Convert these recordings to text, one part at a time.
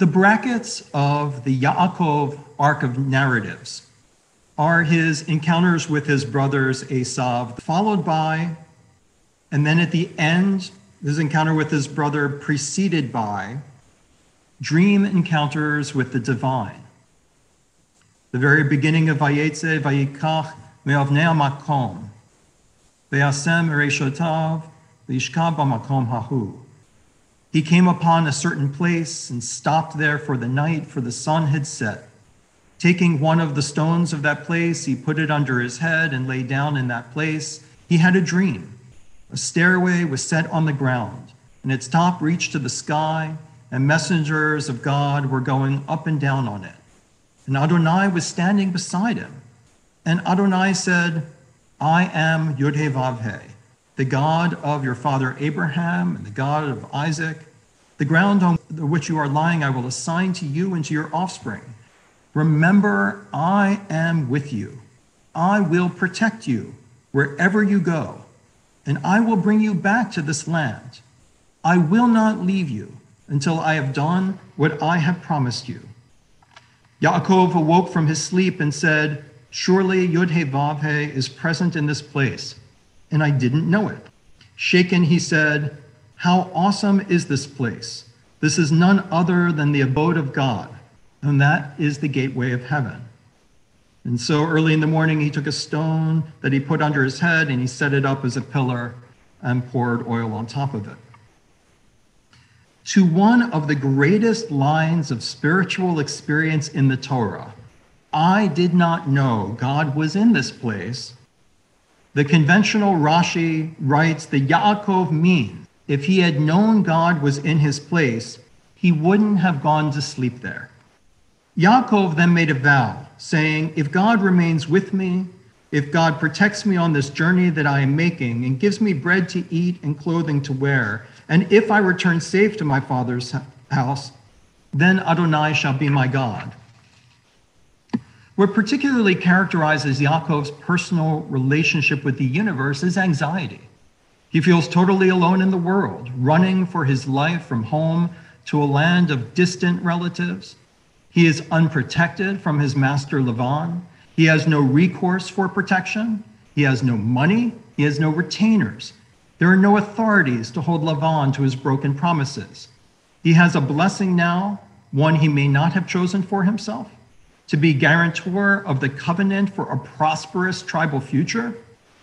The brackets of the Yaakov arc of narratives are his encounters with his brothers Esav, followed by, and then at the end, his encounter with his brother preceded by dream encounters with the divine. The very beginning of Vayetze, Vayikach, Me'avnei Makom, Ve'asem Ereshotav, Ve'ishkav B'makom Hahu. He came upon a certain place and stopped there for the night, for the sun had set. Taking one of the stones of that place, he put it under his head and lay down in that place. He had a dream. A stairway was set on the ground, and its top reached to the sky, and messengers of God were going up and down on it. And Adonai was standing beside him. And Adonai said, I am Yudhe the God of your father Abraham and the God of Isaac. The ground on which you are lying I will assign to you and to your offspring. Remember, I am with you. I will protect you wherever you go, and I will bring you back to this land. I will not leave you until I have done what I have promised you. Yaakov awoke from his sleep and said, Surely Yud-He Vav-He is present in this place, and I didn't know it. Shaken, he said, How awesome is this place! This is none other than the abode of God, and that is the gateway of heaven. And so early in the morning, he took a stone that he put under his head and he set it up as a pillar and poured oil on top of it. To one of the greatest lines of spiritual experience in the Torah, I did not know God was in this place. The conventional Rashi writes that Yaakov means if he had known God was in his place, he wouldn't have gone to sleep there. Yaakov then made a vow, saying, If God remains with me, if God protects me on this journey that I am making and gives me bread to eat and clothing to wear, and if I return safe to my father's house, then Adonai shall be my God. What particularly characterizes Yaakov's personal relationship with the universe is anxiety. He feels totally alone in the world, running for his life from home to a land of distant relatives. He is unprotected from his master Lavan. He has no recourse for protection. He has no money. He has no retainers. There are no authorities to hold Lavan to his broken promises. He has a blessing now, one he may not have chosen for himself to be guarantor of the covenant for a prosperous tribal future,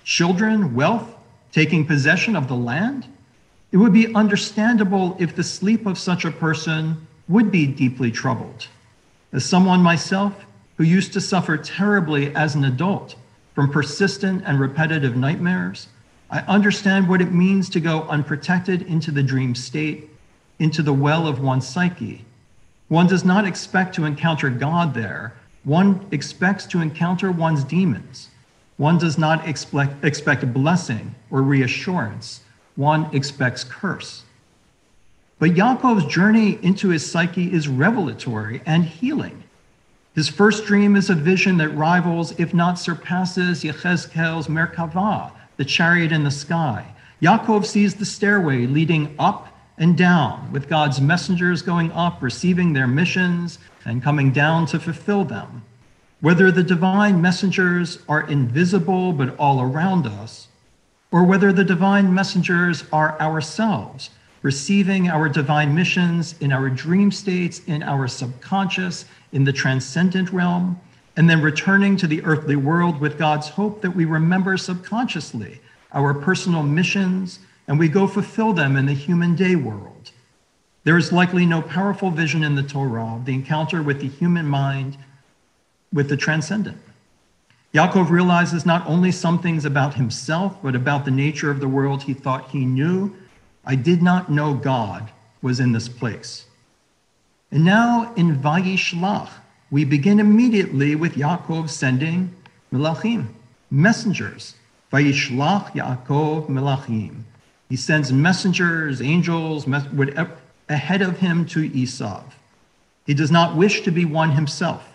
children, wealth, taking possession of the land, it would be understandable if the sleep of such a person would be deeply troubled. As someone myself who used to suffer terribly as an adult from persistent and repetitive nightmares, I understand what it means to go unprotected into the dream state, into the well of one's psyche, one does not expect to encounter God there. One expects to encounter one's demons. One does not expect, expect blessing or reassurance. One expects curse. But Yaakov's journey into his psyche is revelatory and healing. His first dream is a vision that rivals, if not surpasses, Yechezkel's Merkava, the chariot in the sky. Yaakov sees the stairway leading up and down, with God's messengers going up, receiving their missions, and coming down to fulfill them. Whether the divine messengers are invisible but all around us, or whether the divine messengers are ourselves, receiving our divine missions in our dream states, in our subconscious, in the transcendent realm, and then returning to the earthly world with God's hope that we remember subconsciously our personal missions and we go fulfill them in the human day world. There is likely no powerful vision in the Torah of the encounter with the human mind with the transcendent. Yaakov realizes not only some things about himself, but about the nature of the world he thought he knew. I did not know God was in this place. And now in Vayishlach, we begin immediately with Yaakov sending melachim, messengers. Vayishlach Yaakov melachim. He sends messengers, angels, whatever, ahead of him to Esav. He does not wish to be one himself.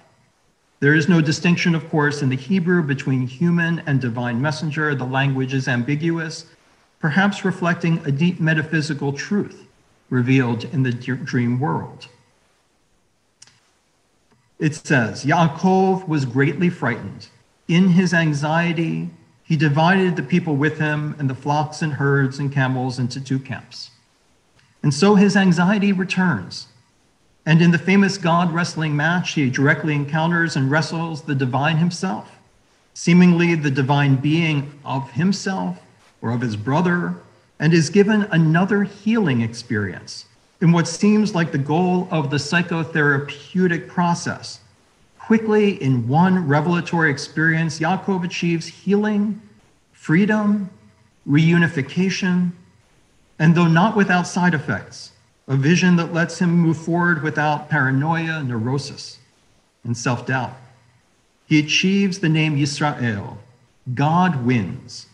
There is no distinction, of course, in the Hebrew between human and divine messenger. The language is ambiguous, perhaps reflecting a deep metaphysical truth revealed in the dream world. it says, Yaakov was greatly frightened. In his anxiety, he divided the people with him and the flocks and herds and camels into two camps. And so his anxiety returns. And in the famous God wrestling match, he directly encounters and wrestles the divine himself, seemingly the divine being of himself or of his brother, and is given another healing experience in what seems like the goal of the psychotherapeutic process. Quickly, in one revelatory experience, Yaakov achieves healing, freedom, reunification, and though not without side effects, a vision that lets him move forward without paranoia, neurosis, and self doubt. He achieves the name Yisrael, God wins.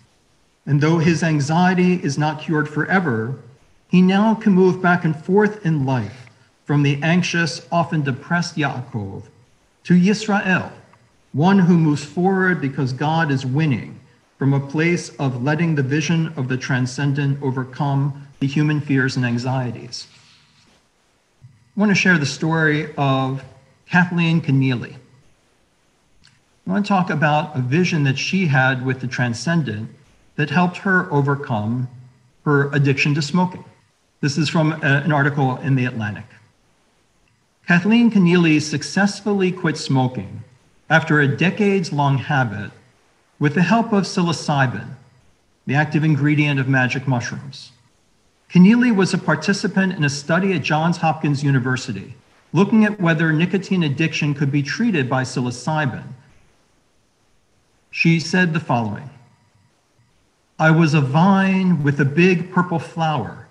And though his anxiety is not cured forever, he now can move back and forth in life from the anxious, often depressed Yaakov to Yisrael, one who moves forward because God is winning from a place of letting the vision of the transcendent overcome the human fears and anxieties. I want to share the story of Kathleen Keneally. I want to talk about a vision that she had with the transcendent that helped her overcome her addiction to smoking. This is from uh, an article in The Atlantic. Kathleen Keneally successfully quit smoking after a decades long habit with the help of psilocybin, the active ingredient of magic mushrooms. Keneally was a participant in a study at Johns Hopkins University looking at whether nicotine addiction could be treated by psilocybin. She said the following I was a vine with a big purple flower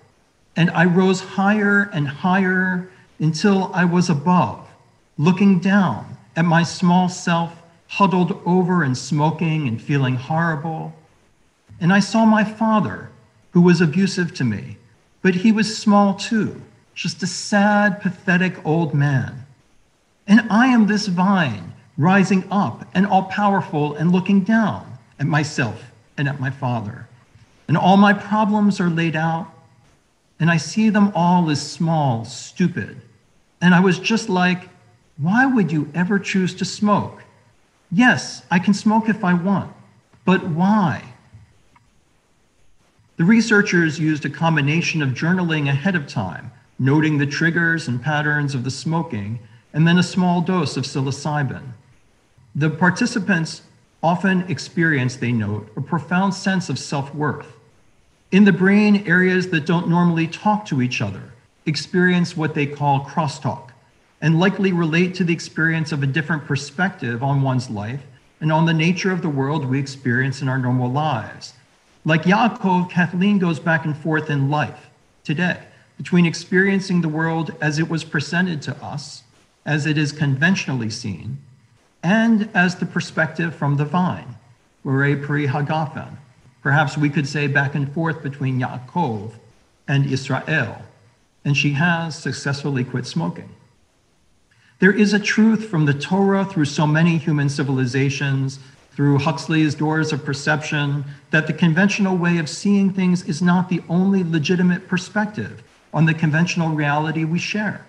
and I rose higher and higher until I was above, looking down at my small self huddled over and smoking and feeling horrible. And I saw my father, who was abusive to me, but he was small too, just a sad, pathetic old man. And I am this vine rising up and all powerful and looking down at myself and at my father. And all my problems are laid out and I see them all as small, stupid. And I was just like, why would you ever choose to smoke? Yes, I can smoke if I want, but why? The researchers used a combination of journaling ahead of time, noting the triggers and patterns of the smoking, and then a small dose of psilocybin. The participants often experience, they note, a profound sense of self worth. In the brain, areas that don't normally talk to each other experience what they call crosstalk and likely relate to the experience of a different perspective on one's life and on the nature of the world we experience in our normal lives. Like Yaakov, Kathleen goes back and forth in life today between experiencing the world as it was presented to us, as it is conventionally seen, and as the perspective from the vine, Borei Pri Hagafen, Perhaps we could say back and forth between Yaakov and Israel, and she has successfully quit smoking. There is a truth from the Torah through so many human civilizations, through Huxley's Doors of Perception, that the conventional way of seeing things is not the only legitimate perspective on the conventional reality we share.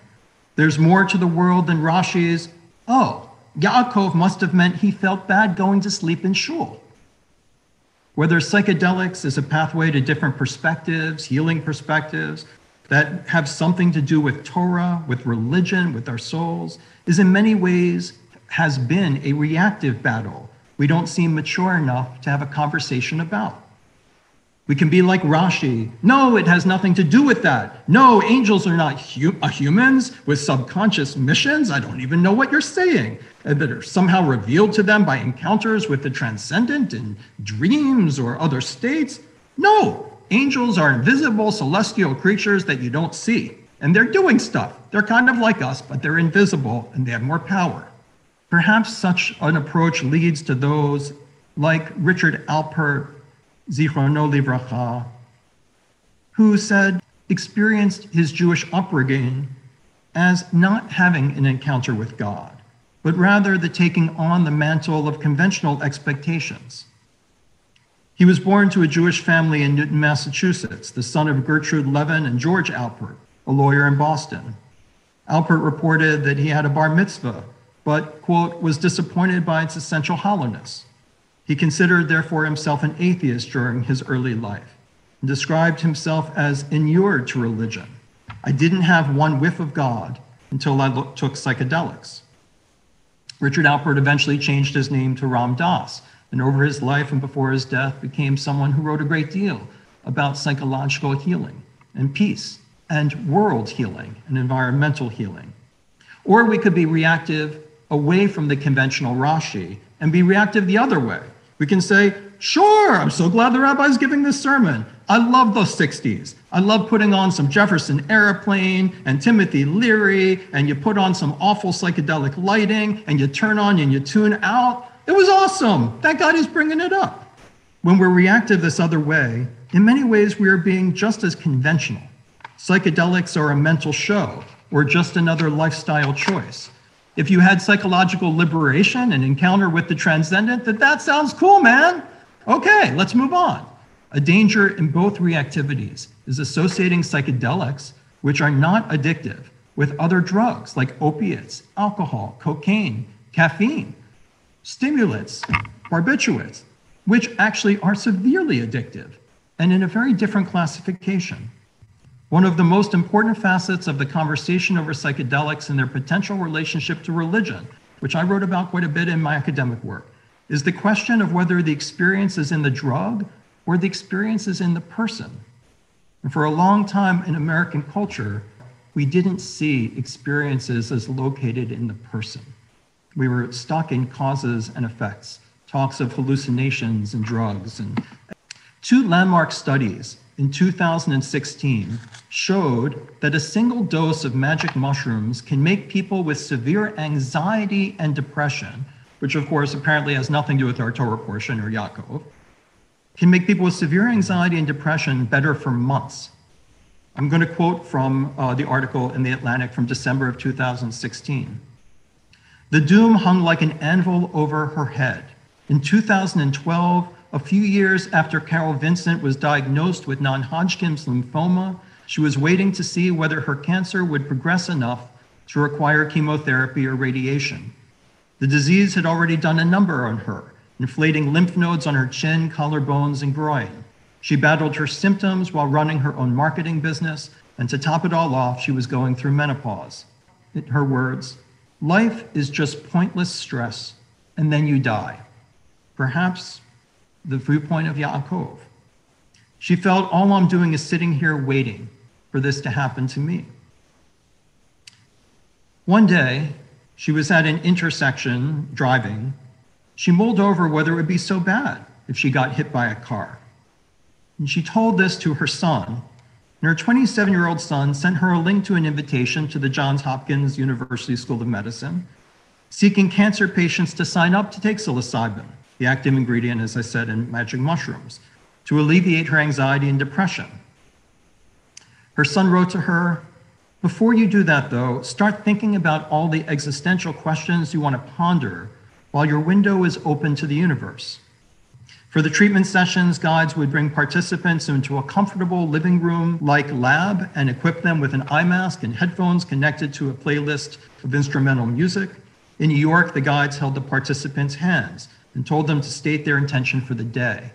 There's more to the world than Rashi's, oh, Yaakov must have meant he felt bad going to sleep in shul. Whether psychedelics is a pathway to different perspectives, healing perspectives that have something to do with Torah, with religion, with our souls, is in many ways has been a reactive battle we don't seem mature enough to have a conversation about. We can be like Rashi. No, it has nothing to do with that. No, angels are not hu- uh, humans with subconscious missions. I don't even know what you're saying. And that are somehow revealed to them by encounters with the transcendent in dreams or other states. No, angels are invisible celestial creatures that you don't see. And they're doing stuff. They're kind of like us, but they're invisible and they have more power. Perhaps such an approach leads to those like Richard Alpert Zichrono Livracha, who said, experienced his Jewish upbringing as not having an encounter with God, but rather the taking on the mantle of conventional expectations. He was born to a Jewish family in Newton, Massachusetts, the son of Gertrude Levin and George Alpert, a lawyer in Boston. Alpert reported that he had a bar mitzvah but, quote, was disappointed by its essential hollowness. He considered, therefore, himself an atheist during his early life and described himself as inured to religion. I didn't have one whiff of God until I took psychedelics. Richard Alpert eventually changed his name to Ram Dass, and over his life and before his death became someone who wrote a great deal about psychological healing and peace and world healing and environmental healing. Or we could be reactive away from the conventional Rashi and be reactive the other way. We can say, sure, I'm so glad the rabbi's giving this sermon. I love the 60s. I love putting on some Jefferson Airplane and Timothy Leary, and you put on some awful psychedelic lighting, and you turn on and you tune out. It was awesome. That God is bringing it up. When we're reactive this other way, in many ways we are being just as conventional. Psychedelics are a mental show or just another lifestyle choice. If you had psychological liberation and encounter with the transcendent, that that sounds cool, man. Okay, let's move on. A danger in both reactivities is associating psychedelics, which are not addictive, with other drugs like opiates, alcohol, cocaine, caffeine, stimulants, barbiturates, which actually are severely addictive and in a very different classification. One of the most important facets of the conversation over psychedelics and their potential relationship to religion, which I wrote about quite a bit in my academic work, is the question of whether the experience is in the drug or the experience is in the person. And for a long time in American culture, we didn't see experiences as located in the person. We were stuck in causes and effects, talks of hallucinations and drugs. And two landmark studies in 2016 showed that a single dose of magic mushrooms can make people with severe anxiety and depression, which of course apparently has nothing to do with our Torah portion or Yaakov, can make people with severe anxiety and depression better for months. I'm going to quote from uh, the article in The Atlantic from December of 2016. The doom hung like an anvil over her head. In 2012, a few years after Carol Vincent was diagnosed with non Hodgkin's lymphoma, she was waiting to see whether her cancer would progress enough to require chemotherapy or radiation. The disease had already done a number on her, inflating lymph nodes on her chin, collarbones, and groin. She battled her symptoms while running her own marketing business, and to top it all off, she was going through menopause. In her words, life is just pointless stress, and then you die. Perhaps the viewpoint of Yaakov. She felt all I'm doing is sitting here waiting for this to happen to me. One day, she was at an intersection driving. She mulled over whether it would be so bad if she got hit by a car. And she told this to her son. And her 27 year old son sent her a link to an invitation to the Johns Hopkins University School of Medicine, seeking cancer patients to sign up to take psilocybin the active ingredient, as I said, in magic mushrooms, to alleviate her anxiety and depression. Her son wrote to her, Before you do that, though, start thinking about all the existential questions you want to ponder while your window is open to the universe. For the treatment sessions, guides would bring participants into a comfortable living room like lab and equip them with an eye mask and headphones connected to a playlist of instrumental music. In New York, the guides held the participants' hands and told them to state their intention for the day.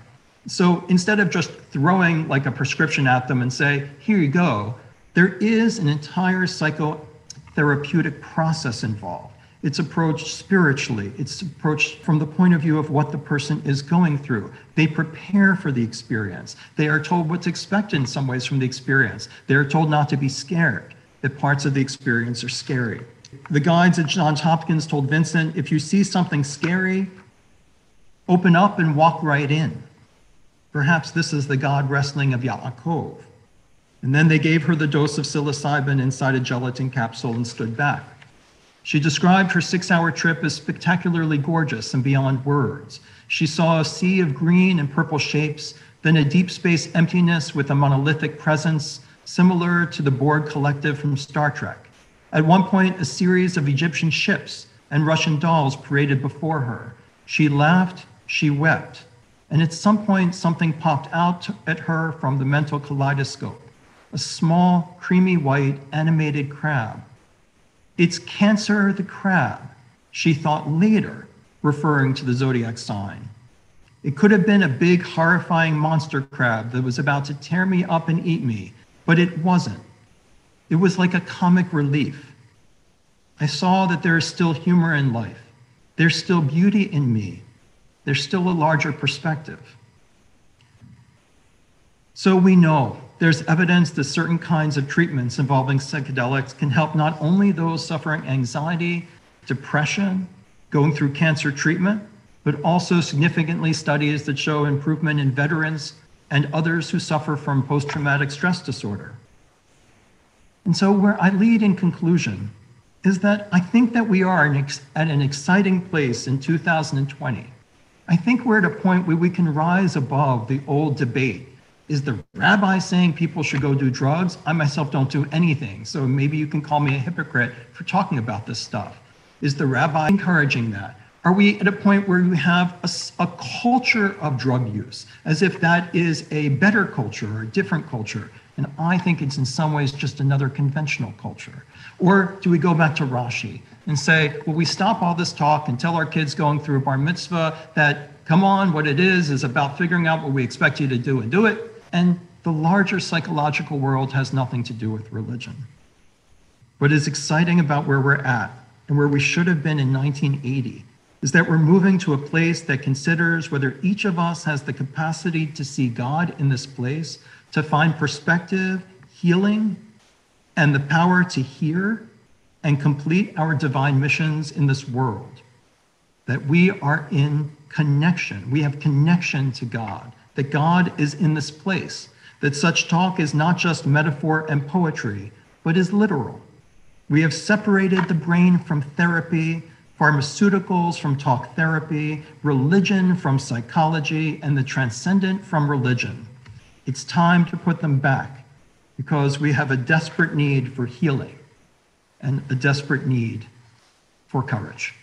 So instead of just throwing like a prescription at them and say, here you go, there is an entire psychotherapeutic process involved. It's approached spiritually. It's approached from the point of view of what the person is going through. They prepare for the experience. They are told what to expect in some ways from the experience. They are told not to be scared, that parts of the experience are scary. The guides at Johns Hopkins told Vincent if you see something scary, Open up and walk right in. Perhaps this is the God wrestling of Yaakov. And then they gave her the dose of psilocybin inside a gelatin capsule and stood back. She described her six hour trip as spectacularly gorgeous and beyond words. She saw a sea of green and purple shapes, then a deep space emptiness with a monolithic presence similar to the Borg collective from Star Trek. At one point, a series of Egyptian ships and Russian dolls paraded before her. She laughed she wept. And at some point, something popped out at her from the mental kaleidoscope a small, creamy white, animated crab. It's Cancer the crab, she thought later, referring to the zodiac sign. It could have been a big, horrifying monster crab that was about to tear me up and eat me, but it wasn't. It was like a comic relief. I saw that there is still humor in life. There's still beauty in me. There's still a larger perspective. So we know there's evidence that certain kinds of treatments involving psychedelics can help not only those suffering anxiety, depression, going through cancer treatment, but also significantly studies that show improvement in veterans and others who suffer from post traumatic stress disorder. And so, where I lead in conclusion is that I think that we are at an exciting place in 2020. I think we're at a point where we can rise above the old debate. Is the rabbi saying people should go do drugs? I myself don't do anything. So maybe you can call me a hypocrite for talking about this stuff. Is the rabbi encouraging that? Are we at a point where we have a, a, culture of drug use, as if that is a better culture or a different culture? And I think it's in some ways just another conventional culture. Or do we go back to Rashi and say, well, we stop all this talk and tell our kids going through bar mitzvah that, come on, what it is is about figuring out what we expect you to do and do it. And the larger psychological world has nothing to do with religion. What is exciting about where we're at and where we should have been in 1980 is that we're moving to a place that considers whether each of us has the capacity to see God in this place, to find perspective, healing, and the power to hear and complete our divine missions in this world. That we are in connection, we have connection to God, that God is in this place, that such talk is not just metaphor and poetry, but is literal. We have separated the brain from therapy pharmaceuticals from talk therapy, religion from psychology, and the transcendent from religion. It's time to put them back because we have a desperate need for healing and a desperate need for courage.